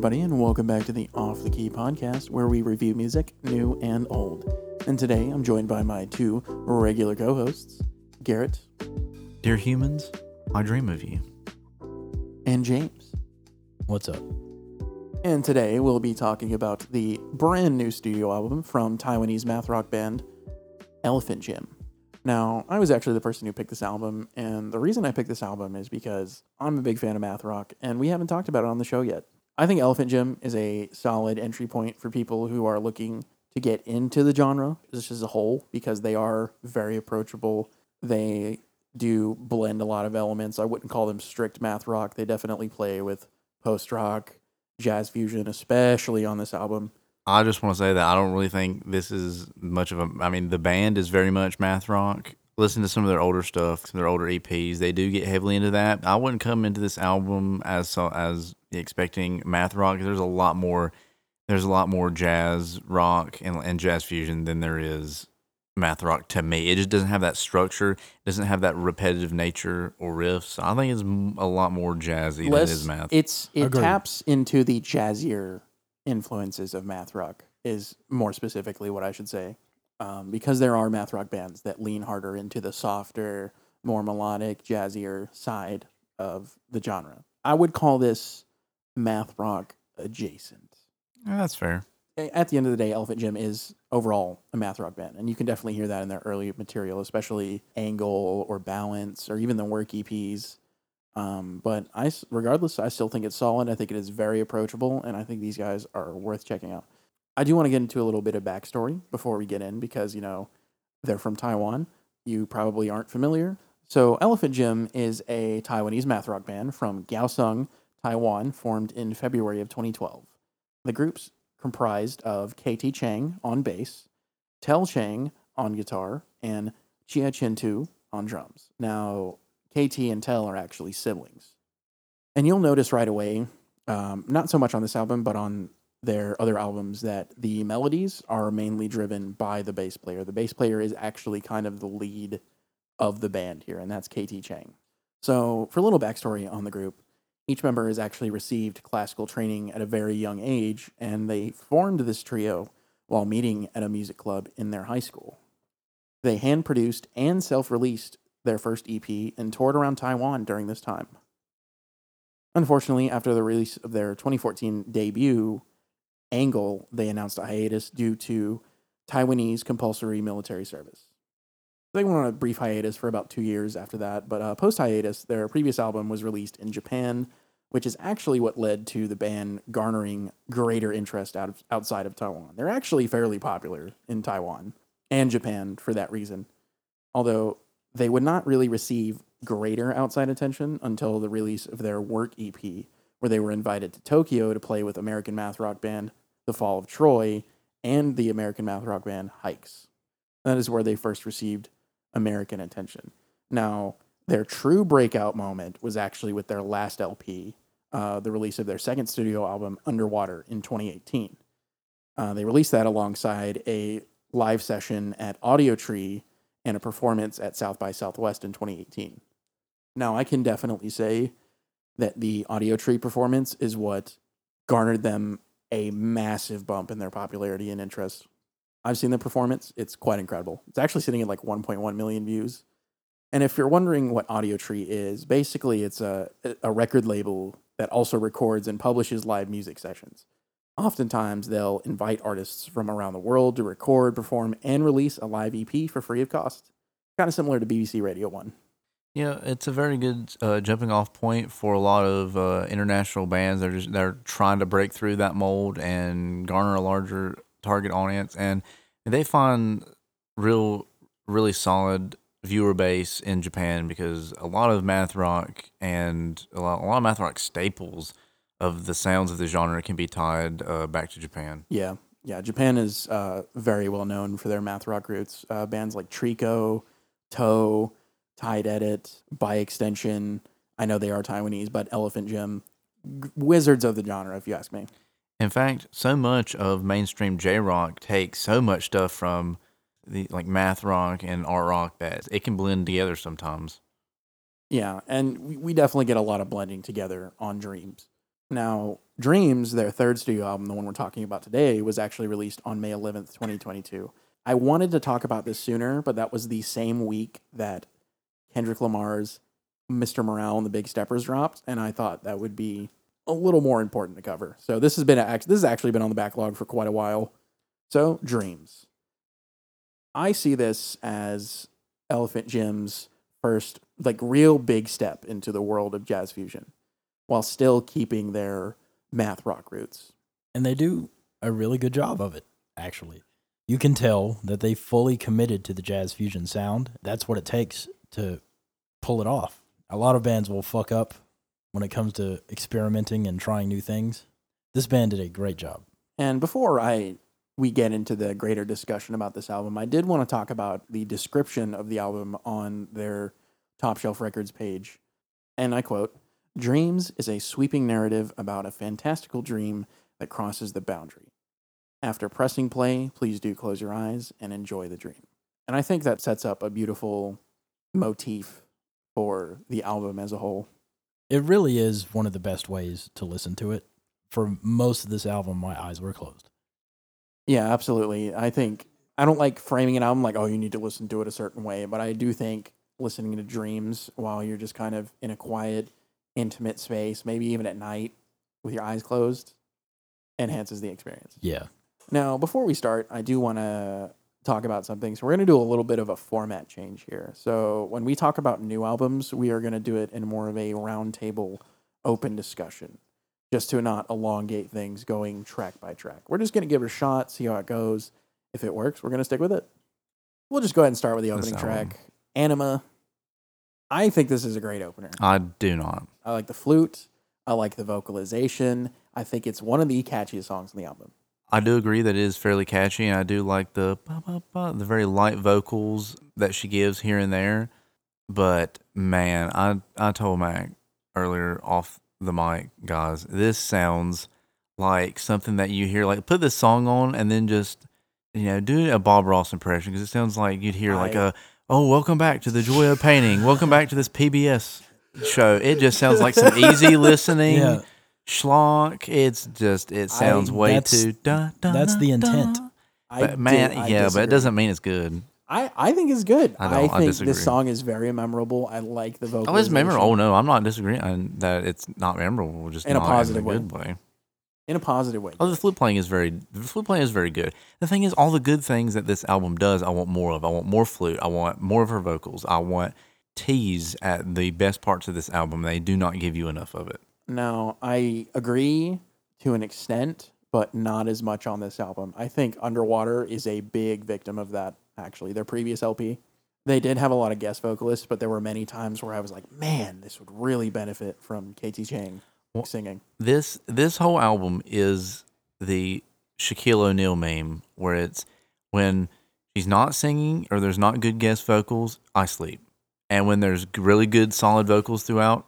everybody, and welcome back to the Off the Key podcast, where we review music, new and old. And today I'm joined by my two regular co hosts, Garrett Dear humans, I dream of you. and James. What's up? And today we'll be talking about the brand new studio album from Taiwanese math rock band Elephant Gym. Now, I was actually the person who picked this album, and the reason I picked this album is because I'm a big fan of math rock, and we haven't talked about it on the show yet. I think Elephant Gym is a solid entry point for people who are looking to get into the genre just as a whole because they are very approachable. They do blend a lot of elements. I wouldn't call them strict math rock. They definitely play with post rock, jazz fusion, especially on this album. I just want to say that I don't really think this is much of a. I mean, the band is very much math rock. Listen to some of their older stuff, their older EPs. They do get heavily into that. I wouldn't come into this album as as expecting math rock. There's a lot more. There's a lot more jazz rock and, and jazz fusion than there is math rock to me. It just doesn't have that structure. It doesn't have that repetitive nature or riffs. I think it's a lot more jazzy than it math. It's it Agreed. taps into the jazzier influences of math rock. Is more specifically what I should say, um, because there are math rock bands that lean harder into the softer, more melodic, jazzier side of the genre. I would call this math rock adjacent. Yeah, that's fair. At the end of the day, Elephant Gym is overall a math rock band, and you can definitely hear that in their early material, especially Angle or Balance or even the work EPs. Um, but I, regardless, I still think it's solid. I think it is very approachable, and I think these guys are worth checking out. I do want to get into a little bit of backstory before we get in because you know they're from Taiwan. You probably aren't familiar. So, Elephant Gym is a Taiwanese math rock band from Kaohsiung, Taiwan, formed in February of 2012. The group's comprised of KT Chang on bass, Tell Chang on guitar, and Chia-Chin Tu on drums. Now, KT and Tell are actually siblings. And you'll notice right away, um, not so much on this album, but on their other albums, that the melodies are mainly driven by the bass player. The bass player is actually kind of the lead of the band here, and that's KT Chang. So, for a little backstory on the group, each member has actually received classical training at a very young age, and they formed this trio while meeting at a music club in their high school. They hand produced and self released their first EP and toured around Taiwan during this time. Unfortunately, after the release of their 2014 debut, Angle, they announced a hiatus due to Taiwanese compulsory military service. They went on a brief hiatus for about two years after that, but uh, post hiatus, their previous album was released in Japan, which is actually what led to the band garnering greater interest out of, outside of Taiwan. They're actually fairly popular in Taiwan and Japan for that reason, although they would not really receive greater outside attention until the release of their work EP, where they were invited to Tokyo to play with American math rock band The Fall of Troy and the American math rock band Hikes. That is where they first received American attention. Now, their true breakout moment was actually with their last LP, uh, the release of their second studio album, Underwater, in 2018. Uh, they released that alongside a live session at Audiotree and a performance at South by Southwest in 2018. Now, I can definitely say that the Audiotree performance is what garnered them a massive bump in their popularity and interest. I've seen the performance. It's quite incredible. It's actually sitting at like 1.1 million views. And if you're wondering what Audiotree is, basically it's a, a record label that also records and publishes live music sessions. Oftentimes, they'll invite artists from around the world to record, perform, and release a live EP for free of cost. Kind of similar to BBC Radio 1. Yeah, it's a very good uh, jumping off point for a lot of uh, international bands. They're just they're trying to break through that mold and garner a larger target audience, and they find real, really solid viewer base in Japan because a lot of math rock and a lot, a lot of math rock staples of the sounds of the genre can be tied uh, back to Japan. Yeah, yeah. Japan is uh, very well known for their math rock roots. Uh, bands like tricot, Toe, Tide Edit, by extension. I know they are Taiwanese, but Elephant Gym, g- wizards of the genre, if you ask me. In fact, so much of mainstream J rock takes so much stuff from the like math rock and art rock that it can blend together sometimes. Yeah, and we, we definitely get a lot of blending together on Dreams. Now, Dreams, their third studio album, the one we're talking about today, was actually released on May 11th, 2022. I wanted to talk about this sooner, but that was the same week that Kendrick Lamar's Mr. Morale and the Big Steppers dropped, and I thought that would be a little more important to cover. So this has been act- this has actually been on the backlog for quite a while. So Dreams, I see this as Elephant Gym's first like real big step into the world of jazz fusion, while still keeping their math rock roots. and they do a really good job of it actually you can tell that they fully committed to the jazz fusion sound that's what it takes to pull it off a lot of bands will fuck up when it comes to experimenting and trying new things this band did a great job And before I we get into the greater discussion about this album, I did want to talk about the description of the album on their Top Shelf Records page. And I quote, "Dreams is a sweeping narrative about a fantastical dream that crosses the boundary. After pressing play, please do close your eyes and enjoy the dream." And I think that sets up a beautiful motif for the album as a whole. it really is one of the best ways to listen to it for most of this album my eyes were closed Yeah, absolutely. I think I don't like framing an album like, oh, you need to listen to it a certain way, but I do think listening to dreams while you're just kind of in a quiet, intimate space, maybe even at night with your eyes closed, enhances the experience. yeah Now, before we start, I do want to talk about something. So, we're going to do a little bit of a format change here. So, when we talk about new albums, we are going to do it in more of a roundtable, open discussion, just to not elongate things going track by track. We're just going to give it a shot, see how it goes. If it works, we're going to stick with it. We'll just go ahead and start with the opening track, Anima. I think this is a great opener. I do not. I like the flute. I like the vocalization. I think it's one of the catchiest songs on the album. I do agree that it is fairly catchy, and I do like the ba, ba, ba, the very light vocals that she gives here and there. But man, I I told Mac earlier off the mic, guys, this sounds like something that you hear. Like put this song on, and then just you know do a Bob Ross impression because it sounds like you'd hear like a oh welcome back to the joy of painting, welcome back to this PBS show. It just sounds like some easy listening Yeah. Schlock. It's just it sounds I- way too. Da, da, that's da, the intent. I man, di- I yeah, but it doesn't mean it's good. I, I think it's good. I I, I think disagree. this song is very memorable. I like the vocal. Oh, it's memorable. Oh no, I'm not disagreeing on that. It's not memorable. Just In a positive in way. a good way. in a positive way. Oh, the flute playing is very. The flute playing is very good. The thing is, all the good things that this album does, I want more of. I want more flute. I want more of her vocals. I want tease at the best parts of this album. They do not give you enough of it. Now, I agree to an extent, but not as much on this album. I think Underwater is a big victim of that, actually. Their previous LP, they did have a lot of guest vocalists, but there were many times where I was like, man, this would really benefit from KT Chang Well- singing. This this whole album is the Shaquille O'Neal meme, where it's when she's not singing or there's not good guest vocals, I sleep, and when there's really good solid vocals throughout,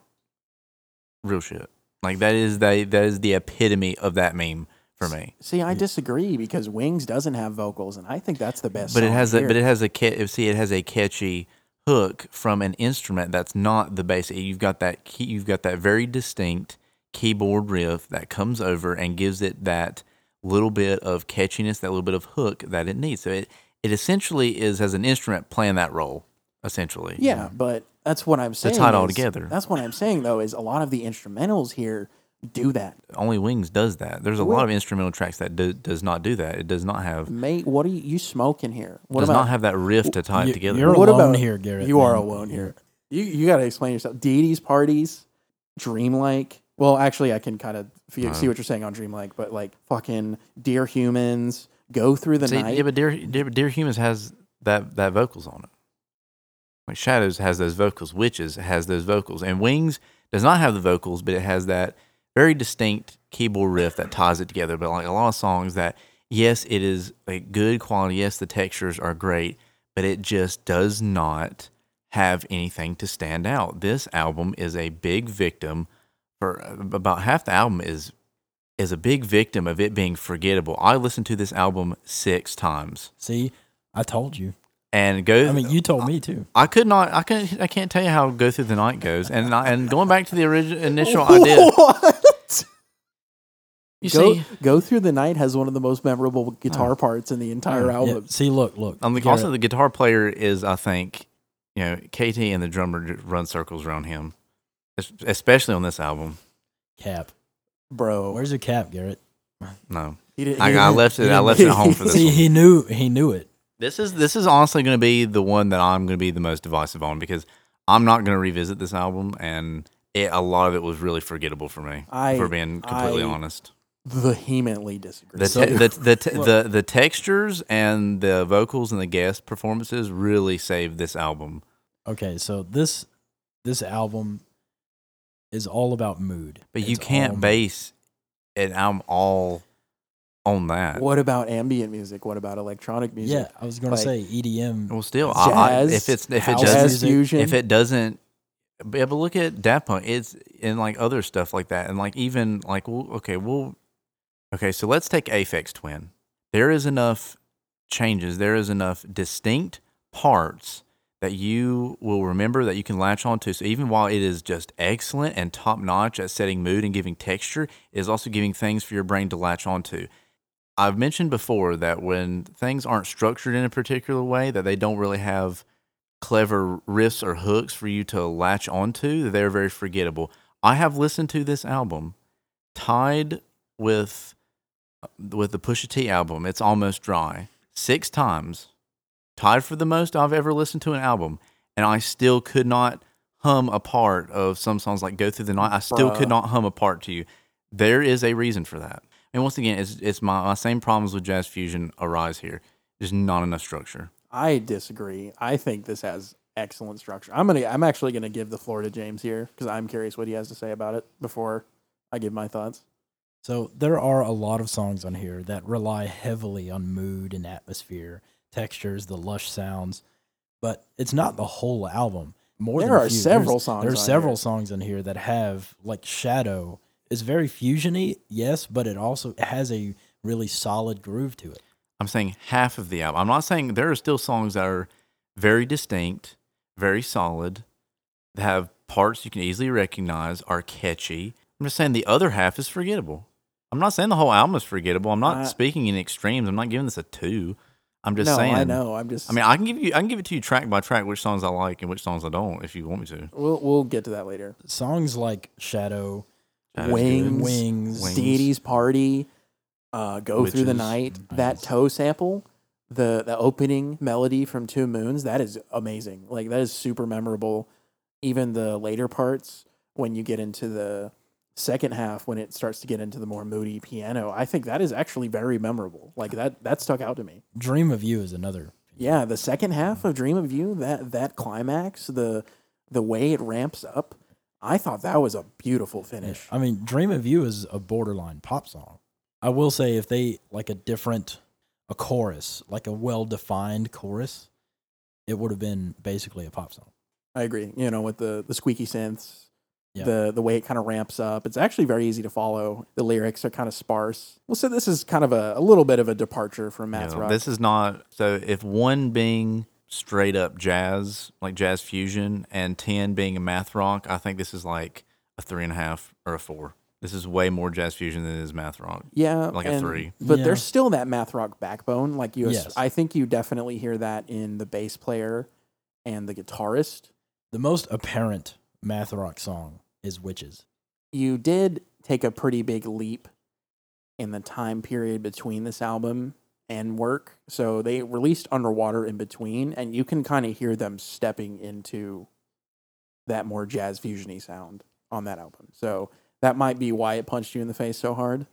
real shit. Like that is the that is the epitome of that meme for me. See, I disagree because Wings doesn't have vocals, and I think that's the best. But it has a here. but it has a ca- see it has a catchy hook from an instrument that's not the bass. You've got that key, you've got that very distinct keyboard riff that comes over and gives it that little bit of catchiness, that little bit of hook that it needs. So it it essentially is as an instrument playing that role. Essentially, Yeah, but that's what I'm saying. tie it all is- together. That's what I'm saying though is a lot of the instrumentals here do that. Only Wings does that. There's a lot of instrumental tracks that do, does not do that. It does not have Mate, what are you, you smoking here? What does about not have that riff to tie You- it together. you're what alone about here, Garrett, You are man. alone here. You you got to explain yourself. Deity's parties, Dreamlike. Well, actually, I can kind of see Uh-huh. see what you're saying on Dreamlike, but like fucking Dear Humans, Go Through the See, Night. yeah, but Dear, Dear, Dear Humans has that that vocals on it. Like Shadows has those vocals, Witches has those vocals, and Wings does not have the vocals, but it has that very distinct keyboard riff that ties it together. But like a lot of songs, that yes, it is a good quality. Yes, the textures are great, but it just does not have anything to stand out. This album is a big victim for uh, about half the album is is a big victim of it being forgettable. I listened to this album six times See, I told you. And go. I mean, you told me too. I could not. I couldn't. I can't tell you how "Go Through the Night" goes. And I, and going back to the original initial idea, what? You Go see, Go Through the Night has one of the most memorable guitar Oh. parts in the entire Yeah, album. see, look, look. um, the, Garrett, also the guitar player is, I think, you know, KT and the drummer run circles around him, especially on this album. cap. Bro. Where's your cap, Garrett? No, he didn't, I, he I didn't- left it. I left it at home for this See, one. he knew. He knew it. This is this is honestly going to be the one that I'm going to be the most divisive on because I'm not going to revisit this album, and it, a lot of it was really forgettable for me. I- for being completely I- honest, vehemently disagree. the te- the the, te- the the textures and the vocals and the guest performances really saved this album. Okay, so this this album is all about mood. But you It's all can't mood. base an album all on that. what about ambient music? What about electronic music? Yeah, I was gonna Like- say E EDM. Well, still, I, I, Jazz, if it's if it doesn't music, if it doesn't but, yeah, but look at Daft Punk. It's in like other stuff like that. And like even like well, okay we'll okay so let's take Aphex Twin. There is enough changes. There is enough distinct parts that you will remember that you can latch onto so even while it is just excellent and top notch at setting mood and giving texture it is also giving things for your brain to latch onto I've mentioned before that when things aren't structured in a particular way that they don't really have clever riffs or hooks for you to latch onto, they're very forgettable. I have listened to this album tied with uh, with the Pusha T album. It's almost dry six times, tied for the most I've ever listened to an album, and I still could not hum a part of some songs like "Go Through the Night." I still could not hum a part to you. There is a reason for that. And once again, it's it's my, my same problems with jazz fusion arise here. There's not enough structure. I disagree. I think this has excellent structure. I'm gonna. I'm actually gonna give the floor to James here because I'm curious what he has to say about it before I give my thoughts. So there are a lot of songs on here that rely heavily on mood and atmosphere, textures, the lush sounds, but it's not the whole album. More There than a are few. several There's- songs There are several here. songs on here that have like Shadow. It's very fusiony, yes, but it also has a really solid groove to it. I'm saying half of the album. I'm not saying there are still songs that are very distinct, very solid, that have parts you can easily recognize, are catchy. I'm just saying the other half is forgettable. I'm not saying the whole album is forgettable. I'm not I- speaking in extremes. I'm not giving this a two. I'm just no, saying. I know. I'm just. I mean, I can give you, I can give it to you track by track which songs I like and which songs I don't, if you want me to. we'll we'll get to that later. Songs like Shadow, Shadow's good. Wings, Wings, Wings. Deity's Party, uh, Go Through the Witches. Night, Nice. that toe sample, the the opening melody from Two Moons, that is amazing. Like that is super memorable. Even the later parts when you get into the second half when it starts to get into the more moody piano, I think that is actually very memorable. Like that that stuck out to me. Dream of You is another. Yeah, the second half of Dream of You, that that climax, the the way it ramps up, I thought that was a beautiful finish. I mean, Dream of You is a borderline pop song. I will say if they like a different a chorus, like a well-defined chorus, it would have been basically a pop song. I agree. You know, with the the squeaky synths, Yeah. the the way it kind of ramps up, it's actually very easy to follow. The lyrics are kind of sparse. Well, so this is kind of a, a little bit of a departure from math Yeah, rock. This is not so. If one being straight up jazz, like jazz fusion, and ten being a math rock, I think this is like a three and a half or a four. This is way more jazz fusion than it is math rock. yeah, like a three. But Yeah. there's still that math rock backbone. Like you, Yes. I think you definitely hear that in the bass player and the guitarist. The most apparent math rock song is Witches. you did take a pretty big leap in the time period between this album and work. So they released Underwater in between, and you can kind of hear them stepping into that more jazz fusiony sound on that album. So that might be why it punched you in the face so hard.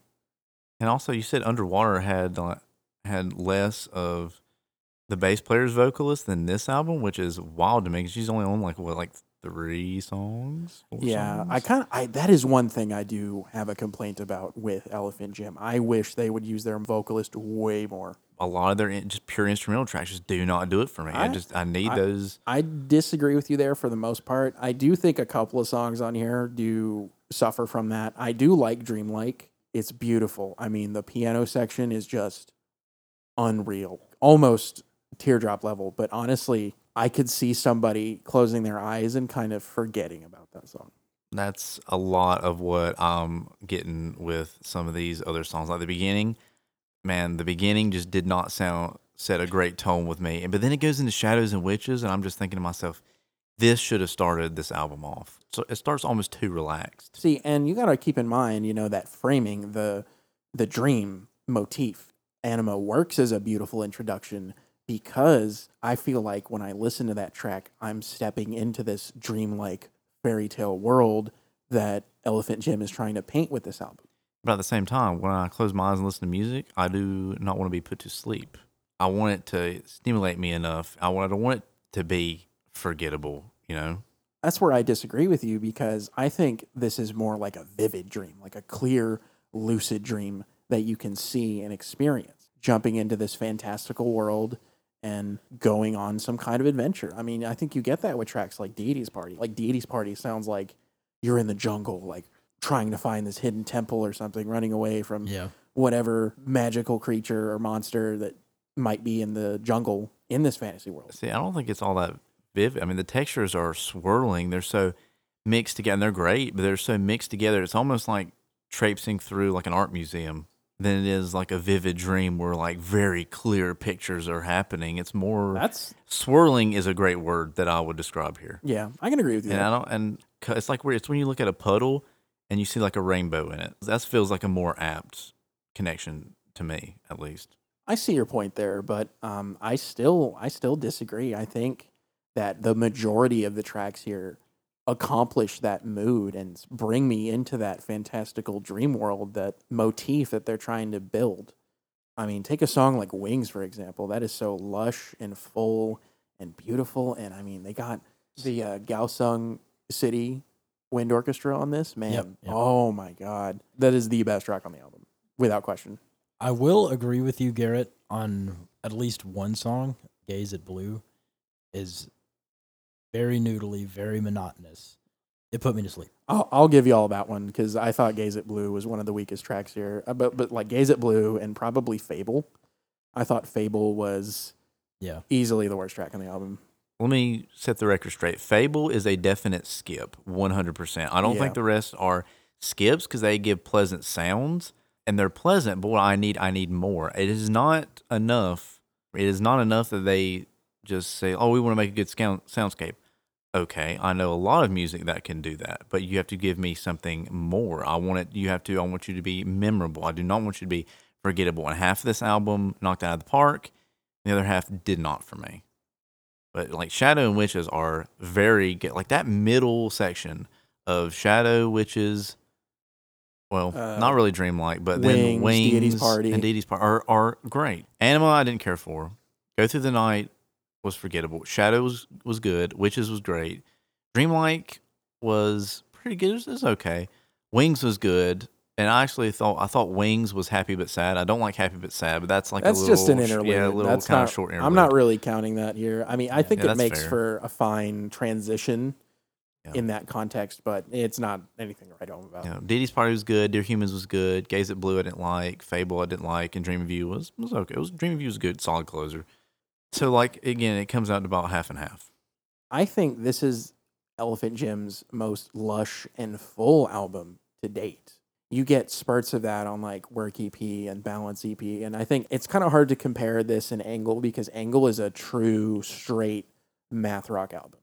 And also, you said Underwater had had less of the bass player's vocalist than this album, which is wild to me because she's only on like what, like three songs. Yeah, I kind of I that is one thing I do have a complaint about with Elephant Gym. I wish they would use their vocalist way more. a lot of their in, just pure instrumental tracks just do not do it for me. I, I- just I need I- those. I disagree with you there for the most part. I do think a couple of songs on here do suffer from that. I do like Dreamlike. It's beautiful. I mean, the piano section is just unreal. Almost teardrop level, but honestly, I could see somebody closing their eyes and kind of forgetting about that song. That's a lot of what I'm getting with some of these other songs. Like the beginning, man, the beginning just did not sound set a great tone with me. But then it goes into Shadows and Witches, and I'm just thinking to myself, this should have started this album off. So it starts almost too relaxed. See, and you got to keep in mind, you know, that framing, the the dream motif, Anima works as a beautiful introduction because I feel like when I listen to that track, I'm stepping into this dreamlike fairy tale world that Elephant Gym is trying to paint with this album. But at the same time, when I close my eyes and listen to music, I do not want to be put to sleep. I want it to stimulate me enough. I don't want it to be forgettable, you know? That's where I disagree with you because I think this is more like a vivid dream, like a clear, lucid dream that you can see and experience, jumping into this fantastical world and going on some kind of adventure. I mean, I think you get that with tracks like Deity's Party. Like Deity's Party sounds like you're in the jungle, like trying to find this hidden temple or something, running away from Yeah. whatever magical creature or monster that might be in the jungle in this fantasy world. See, I don't think it's all that vivid. I mean, the textures are swirling. They're so mixed together. And they're great, but they're so mixed together. It's almost like traipsing through like an art museum than it is like a vivid dream where like very clear pictures are happening. It's more That's swirling is a great word that I would describe here. yeah, I can agree with you. And. I don't, and it's like where it's when you look at a puddle and you see like a rainbow in it. That feels like a more apt connection to me, at least. I see your point there, but um, I still I still disagree. I think that the majority of the tracks here accomplish that mood and bring me into that fantastical dream world, that motif that they're trying to build. I mean, take a song like Wings, for example. That is so lush and full and beautiful. And I mean, they got the uh, Kaohsiung City Wind Orchestra on this. Man, Yep, yep. oh my God. That is the best track on the album, without question. I will agree with you, Garrett, on at least one song, Gaze at Blue, is very noodly, very monotonous. It put me to sleep. I'll, I'll give you all that one because I thought Gaze at Blue was one of the weakest tracks here. Uh, But but like Gaze at Blue and probably Fable, I thought Fable was Yeah. easily the worst track on the album. Let me set the record straight. Fable is a definite skip, 100%. I don't Yeah. think the rest are skips because they give pleasant sounds and they're pleasant, but what I need, I need more. It is not enough. It is not enough that they just say, oh, we want to make a good scound- soundscape. Okay, I know a lot of music that can do that, but you have to give me something more. I want it, you have to, I want you to be memorable. I do not want you to be forgettable. And half of this album knocked out of the park, the other half did not for me. But like Shadow and Witches are very good. Like that middle section of Shadow Witches, well, Uh, not really dreamlike, but Wings, then Wings Deity's Party. and Deity's Party are, are great. Anima I didn't care for. Go Through the Night was forgettable. Shadow was, was good. Witches was great. Dreamlike was pretty good. It was, it was okay. Wings was good. And I actually thought I thought Wings was happy but sad. I don't like happy but sad, but that's like That's a little just an interlude. Yeah, a little That's kind not, of short interlude. I'm not really counting that here. I mean, I think Yeah, it makes fair. for a fine transition Yeah. in that context, but it's not anything write home about. Know, Deity's Party was good. Dear Humans was good. Gaze at Blue I didn't like. Fable I didn't like. And Dream of You was was okay. It was Dream of You was good, solid closer. So like again, it comes out to about half and half. I think this is Elephant Gym's most lush and full album to date. You get spurts of that on like Work EP and Balance EP, and I think it's kind of hard to compare this and Angle because Angle is a true straight math rock album.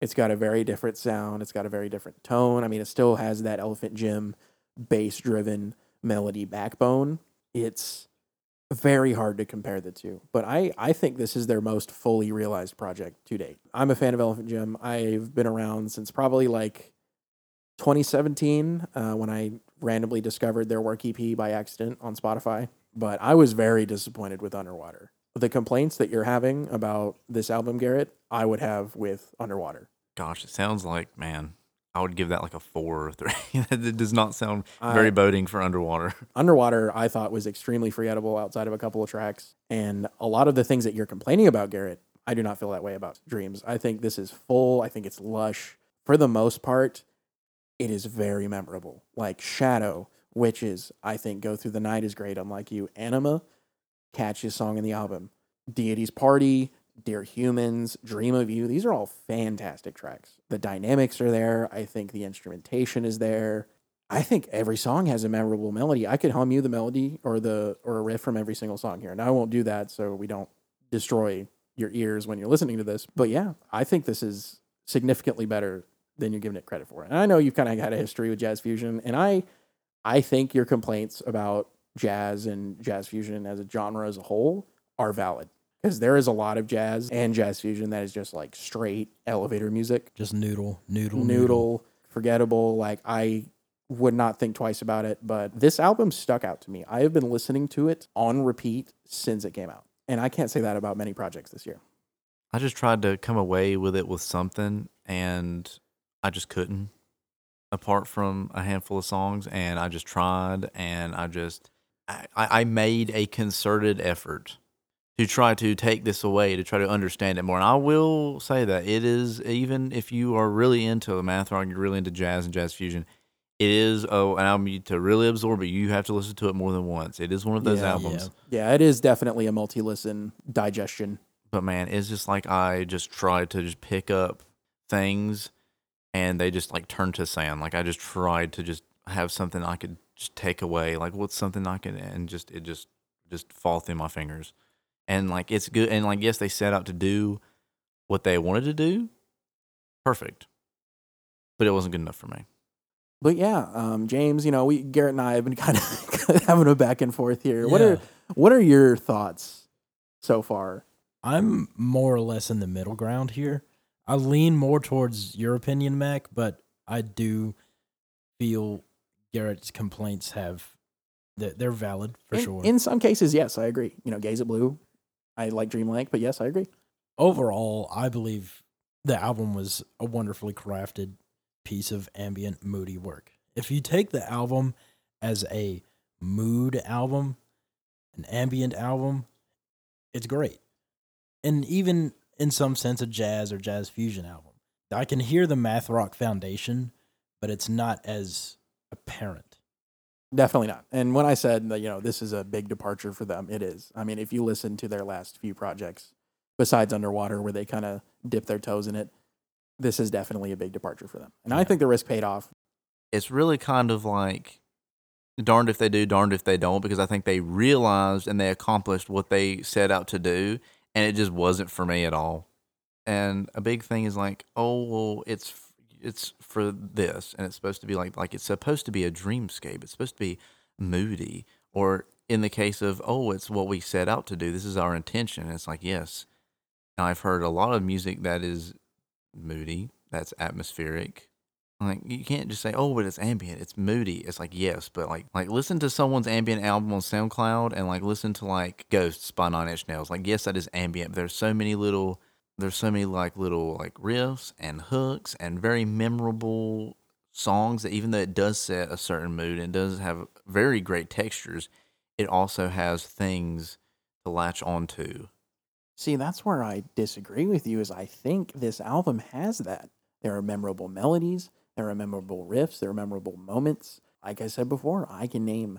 It's got a very different sound. It's got a very different tone. I mean, it still has that Elephant Gym bass driven melody backbone. It's very hard to compare the two, but I, I think this is their most fully realized project to date. I'm a fan of Elephant Gym. I've been around since probably like 2017 uh, when I randomly discovered their work EP by accident on Spotify. But I was very disappointed with Underwater. The complaints that you're having about this album, Garrett, I would have with Underwater. Gosh, it sounds like man. I would give that like a four or three. it does not sound very boding for underwater. Underwater, I thought was extremely forgettable outside of a couple of tracks. And a lot of the things that you're complaining about, Garrett, I do not feel that way about Dreams. I think this is full. I think it's lush. For the most part, it is very memorable. Like Shadow, Witches, I think Go Through the Night is great. Unlike you, Anima, catchiest song in the album. Deity's Party, Dear Humans, Dream of You. These are all fantastic tracks. The dynamics are there. I think the instrumentation is there. I think every song has a memorable melody. I could hum you the melody or the or a riff from every single song here. Now I won't do that so we don't destroy your ears when you're listening to this. But yeah, I think this is significantly better than you're giving it credit for. And I know you've kind of had a history with jazz fusion, and I I think your complaints about jazz and jazz fusion as a genre as a whole are valid because there is a lot of jazz and jazz fusion that is just like straight elevator music, Just noodle, noodle, noodle, forgettable. Like I would not think twice about it, but this album stuck out to me. I have been listening to it on repeat since it came out, and I can't say that about many projects this year. I just tried to come away with it with something, and I just couldn't. Apart from a handful of songs, and I just tried, and I just I, I made a concerted effort to try to take this away to try to understand it more. And I will say that it is even if you are really into math rock, you're really into jazz and jazz fusion. It is oh, an album you- to really absorb it. You have to listen to it more than once. It is one of those Yeah. albums. Yeah, it is definitely a multi-listen digestion. but man, it's just like I just tried to just pick up things and they just like turned to sand. Like I just tried to just have something I could just take away. Like what's something I can and just it just just fall through my fingers. And like it's good and like yes, they set out to do what they wanted to do. Perfect. But it wasn't good enough for me. But yeah, um, James, you know, we Garrett and I have been kind of having a back and forth here. What are what are your thoughts so far? I'm more or less in the middle ground here. I lean more towards your opinion, Mac, but I do feel Garrett's complaints have they're, they're valid for in, sure. In some cases, yes, I agree. You know, Gaze at Blue, I like Dreamlike, but yes, I agree. Overall, I believe the album was a wonderfully crafted piece of ambient, moody work. If you take the album as a mood album, an ambient album, it's great. And even in some sense, a jazz or jazz fusion album. I can hear the math rock foundation, but it's not as apparent. Definitely not. And when I said that, you know, this is a big departure for them, it is. I mean, if you listen to their last few projects, besides Underwater, where they kind of dip their toes in it, this is definitely a big departure for them. And I think the risk paid off. it's really kind of like darned if they do, darned if they don't, because I think they realized and they accomplished what they set out to do, and it just wasn't for me at all. And a big thing is like, oh well, it's it's for this, and it's supposed to be like like it's supposed to be a dreamscape. It's supposed to be moody, or in the case of oh, it's what we set out to do. This is our intention. And it's like yes. Now I've heard a lot of music that is moody, that's atmospheric, like you can't just say, "Oh, but it's ambient, it's moody." It's like yes, but like like listen to someone's ambient album on SoundCloud and like listen to like Ghosts by Nine Inch Nails. Like yes, that is ambient. But there's so many little, there's so many like little like riffs and hooks and very memorable songs that even though it does set a certain mood and does have very great textures, it also has things to latch onto. See, that's where I disagree with you. Is I think this album has that. There are memorable melodies, there are memorable riffs, there are memorable moments. Like I said before, I can name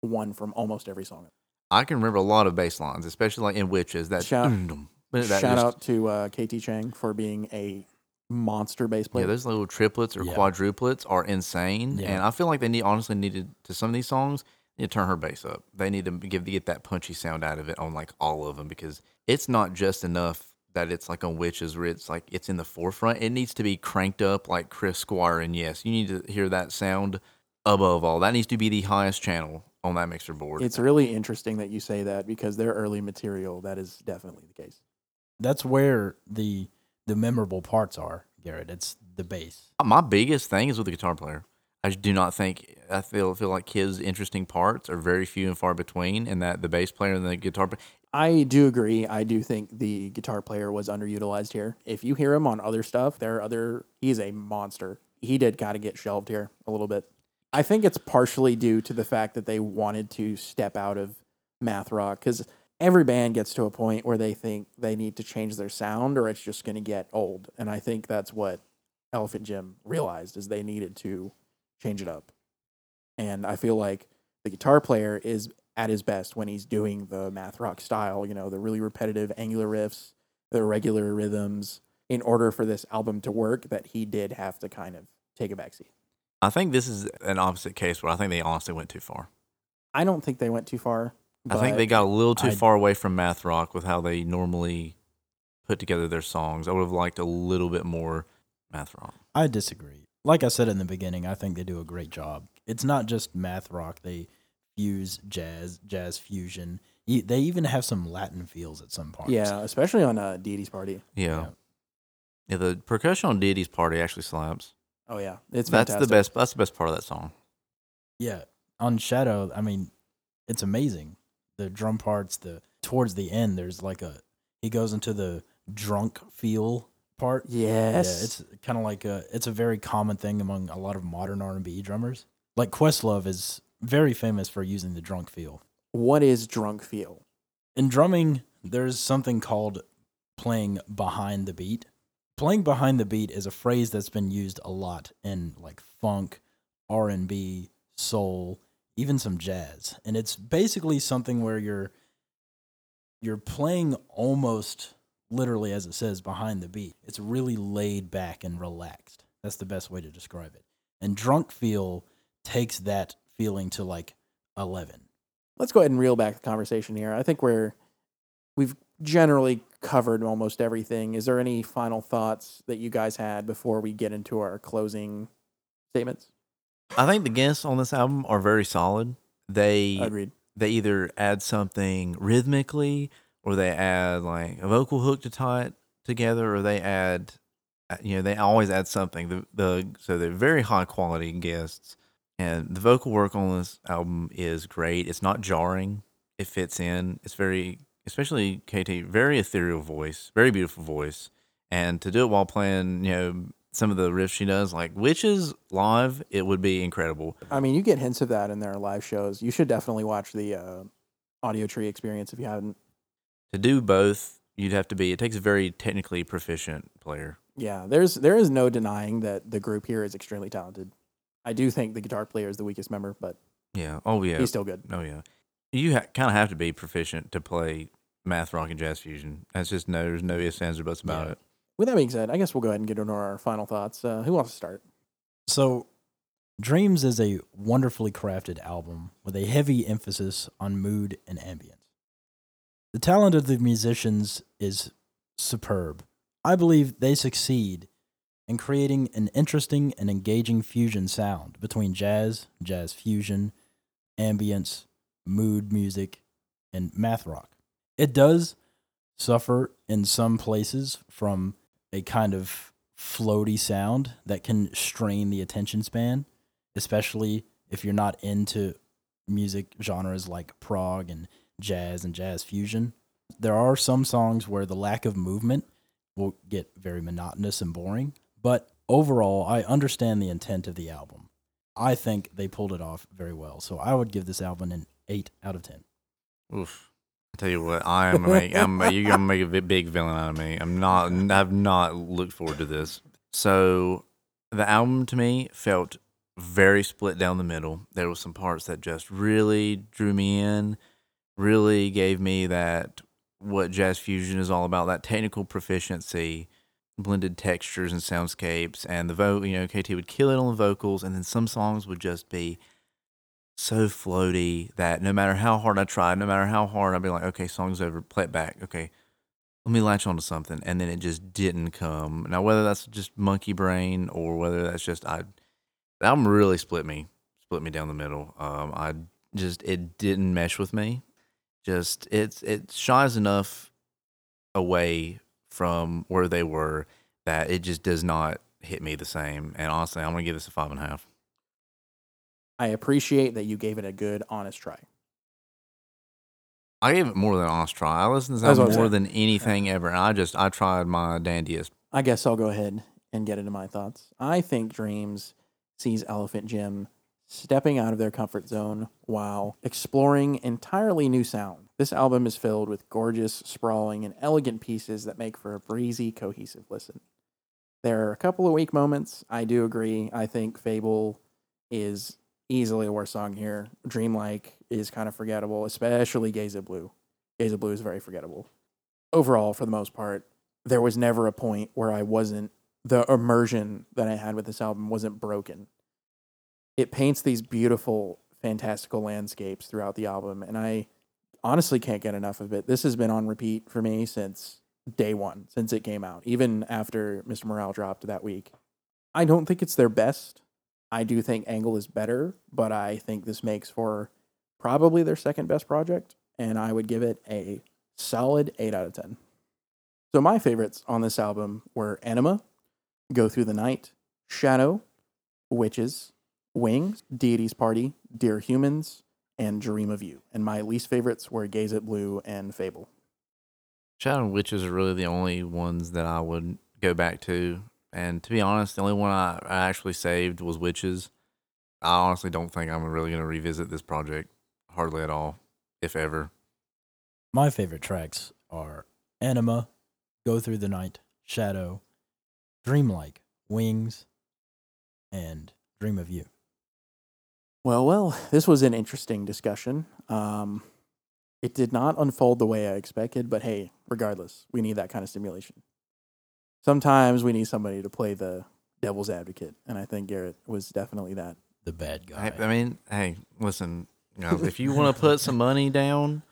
one from almost every song. I can remember a lot of bass lines, especially like in Witches. That, that Shout just- out to uh, KT Chang for being a monster bass player. Yeah, those little triplets or Yeah. quadruplets are insane, Yeah. and I feel like they need honestly needed to some of these songs. They need to turn her bass up. They need to give get that punchy sound out of it on like all of them because it's not just enough that it's like on witches where it's like it's in the forefront. It needs to be cranked up like Chris Squire and yes, you need to hear that sound above all. That needs to be the highest channel on that mixer board. It's really interesting that you say that because their early material, that is definitely the case. That's where the the memorable parts are, Garrett. It's the bass. My biggest thing is with the guitar player. I do not think I feel feel like his interesting parts are very few and far between, and that the bass player and the guitar player. I do agree. I do think the guitar player was underutilized here. If you hear him on other stuff, there are other. He's a monster. He did kind of get shelved here a little bit. I think it's partially due to the fact that they wanted to step out of math rock because every band gets to a point where they think they need to change their sound or it's just going to get old. And I think that's what Elephant Gym realized is they needed to change it up. And I feel like the guitar player is at his best when he's doing the math rock style, you know, the really repetitive angular riffs, the regular rhythms in order for this album to work that he did have to kind of take a backseat. I think this is an opposite case where I think they honestly went too far. I don't think they went too far. I think they got a little too I- far away from math rock with how they normally put together their songs. I would have liked a little bit more math rock. I disagree. Like I said in the beginning, I think they do a great job. It's not just math rock; they fuse jazz, jazz fusion. They even have some Latin feels at some parts. Yeah, especially on uh, Deity's Party. Yeah. Yeah. yeah. the percussion on Deity's Party actually slaps. Oh yeah, it's That's fantastic. the best that's the best part of that song. yeah. On Shadow, I mean, it's amazing. The drum parts, the towards the end, there's like a he goes into the drunk feel part. Yes, Yeah, it's kind of like a it's a very common thing among a lot of modern R and B drummers. Like Questlove is very famous for using the drunk feel. what is drunk feel? In drumming, there's something called playing behind the beat. Playing behind the beat is a phrase that's been used a lot in like funk, R and B, soul, even some jazz. And it's basically something where you're you're playing almost literally as it says behind the beat. It's really laid back and relaxed. That's the best way to describe it. And drunk feel takes that feeling to like 11. Let's go ahead and reel back the conversation here. I think we're we've generally covered almost everything. Is there any final thoughts that you guys had before we get into our closing statements? I think the guests on this album are very solid. They Agreed. they either add something rhythmically or they add like a vocal hook to tie it together or they add uh, you know they always add something. The, the so they're very high quality guests and the vocal work on this album is great. It's not jarring. It fits in. It's very especially KT very ethereal voice very beautiful voice. And to do it while playing you know some of the riffs she does like witches live it would be incredible I mean, you get hints of that in their live shows. You should definitely watch the uh, Audiotree experience if you haven't. to do both, you'd have to be. It takes a very technically proficient player. Yeah, there's there is no denying that the group here is extremely talented. I do think the guitar player is the weakest member, but Yeah. Oh yeah. he's still good. oh yeah. You ha- kind of have to be proficient to play math rock and jazz fusion. That's just no. There's no ifs ands or buts about Yeah. it. With that being said, I guess we'll go ahead and get into our final thoughts. Uh, who wants to start? So, Dreams is a wonderfully crafted album with a heavy emphasis on mood and ambience. The talent of the musicians is superb. I believe they succeed in creating an interesting and engaging fusion sound between jazz, jazz fusion, ambience, mood music, and math rock. It does suffer in some places from a kind of floaty sound that can strain the attention span, especially if you're not into music genres like prog and jazz and jazz fusion. There are some songs where the lack of movement will get very monotonous and boring, but overall, I understand the intent of the album. I think they pulled it off very well. So I would give this album an 8 out of 10. Oof. Tell you what, I am. Make, I'm. You're gonna make a big villain out of me. I'm not. I've not looked forward to this. So, the album to me felt very split down the middle. There was some parts that just really drew me in, really gave me that what jazz fusion is all about. That technical proficiency, blended textures and soundscapes, and the vote. You know, KT would kill it on the vocals, and then some songs would just be so floaty that no matter how hard I tried, no matter how hard I'd be like, okay, song's over, play it back. Okay, let me latch onto something. And then it just didn't come. Now, whether that's just monkey brain or whether that's just, I, the album really split me, split me down the middle. Um, I just, it didn't mesh with me. Just, it's, it shies enough away from where they were that it just does not hit me the same. And honestly, I'm going to give this a five and a half. I appreciate that you gave it a good, honest try. I gave it more than an honest try. I listened to this That's what album I'm more saying. than anything ever, and I just I tried my dandiest. I guess I'll go ahead and get into my thoughts. I think Dreams sees Elephant Gym stepping out of their comfort zone while exploring entirely new sound. This album is filled with gorgeous, sprawling, and elegant pieces that make for a breezy, cohesive listen. There are a couple of weak moments. I do agree. I think Fable is easily a worse song here. Dreamlike is kind of forgettable, especially Gaze of Blue. Gaze of Blue is very forgettable. Overall, for the most part, there was never a point where I wasn't the immersion that I had with this album wasn't broken. It paints these beautiful, fantastical landscapes throughout the album, and I honestly can't get enough of it. This has been on repeat for me since day one, since it came out, even after Mr. Morale dropped that week. I don't think it's their best. I do think Angle is better, but I think this makes for probably their second best project, and I would give it a solid 8 out of 10. So my favorites on this album were Anima, Go Through the Night, Shadow, Witches, Wings, Deity's Party, Dear Humans, and Dream of You. And my least favorites were Gaze at Blue and Fable. Shadow and Witches are really the only ones that I would go back to. And to be honest, the only one I, I actually saved was Witches. I honestly don't think I'm really going to revisit this project hardly at all, if ever. My favorite tracks are Anima, Go Through the Night, Shadow, Dreamlike, Wings, and Dream of You. Well, well, this was an interesting discussion. Um, it did not unfold the way I expected, but hey, regardless, we need that kind of stimulation. Sometimes we need somebody to play the devil's advocate, and I think Garrett was definitely that. The bad guy. I, I mean, hey, listen, you know, if you want to put some money down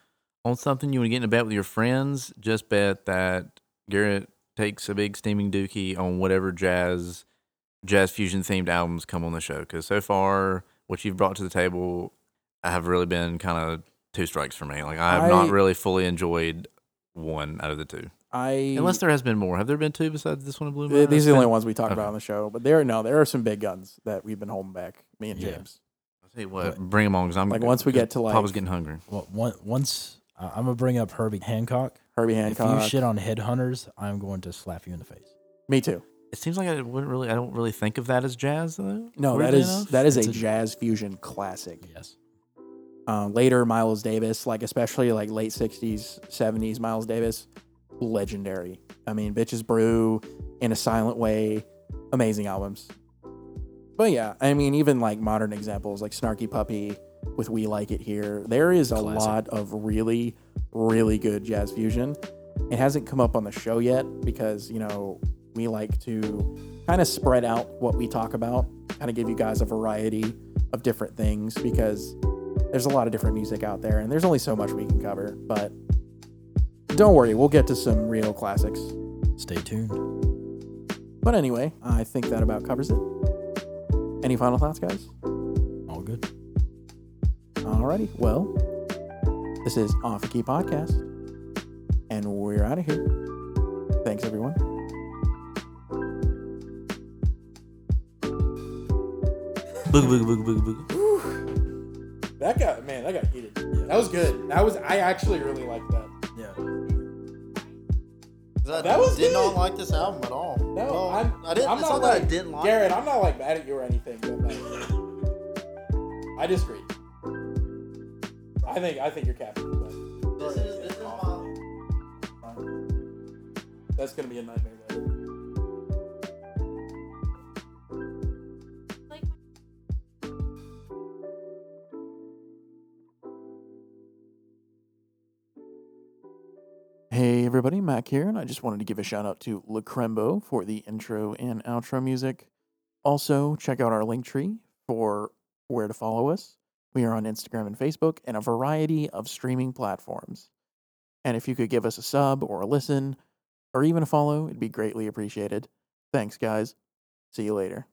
on something, you want to get in a bet with your friends, just bet that Garrett takes a big steaming dookie on whatever jazz jazz fusion themed albums come on the show. Because so far, what you've brought to the table have really been kind of two strikes for me. Like I have I- not really fully enjoyed one out of the two, I unless there has been more. Have there been two besides this one? in Blue th- Moon? these are the only ones we talk okay. about on the show, but there no, there are some big guns that we've been holding back. Me and Yeah. James. I'll tell you what, bring them on because I'm Like, once we get to, Papa's was getting hungry. Well, one, once I I'm gonna bring up Herbie Hancock. Herbie Hancock. If you shit on headhunters, I'm going to slap you in the face. Me too. It seems like I wouldn't really. I don't really think of that as jazz though. No, that is enough. that is a, It's a- jazz fusion classic. Yes. Um, later, Miles Davis, like especially like late '60s, '70s, Miles Davis, legendary. I mean, Bitches Brew, In a Silent Way, amazing albums. But yeah, I mean, even like modern examples like Snarky Puppy with We Like It Here, there is a Classic. lot of really, really good jazz fusion. It hasn't come up on the show yet because, you know, we like to kind of spread out what we talk about, kind of give you guys a variety of different things because there's a lot of different music out there and there's only so much we can cover. But don't worry, we'll get to some real classics. Stay tuned. But anyway, I think that about covers it. Any final thoughts, guys? All good. Alrighty, well, this is Off the Key Podcast, and we're out of here. Thanks, everyone. Booga booga booga booga booga. That got man, that got heated. That was good. That was I actually really liked that. Yeah. That was did good. not like this album at all. No, Well, I'm. I didn't. I'm it's not not, that like I didn't like. Garrett. it. I'm not like mad at you or anything. But like, I disagree. I think I think you're captain. This is, this is my. that's gonna be a nightmare. Mac here, and I just wanted to give a shout out to Lukrembo for the intro and outro music. Also, check out our link tree for where to follow us. We are on Instagram and Facebook and a variety of streaming platforms. And if you could give us a sub or a listen or even a follow, it'd be greatly appreciated. Thanks, guys. See you later.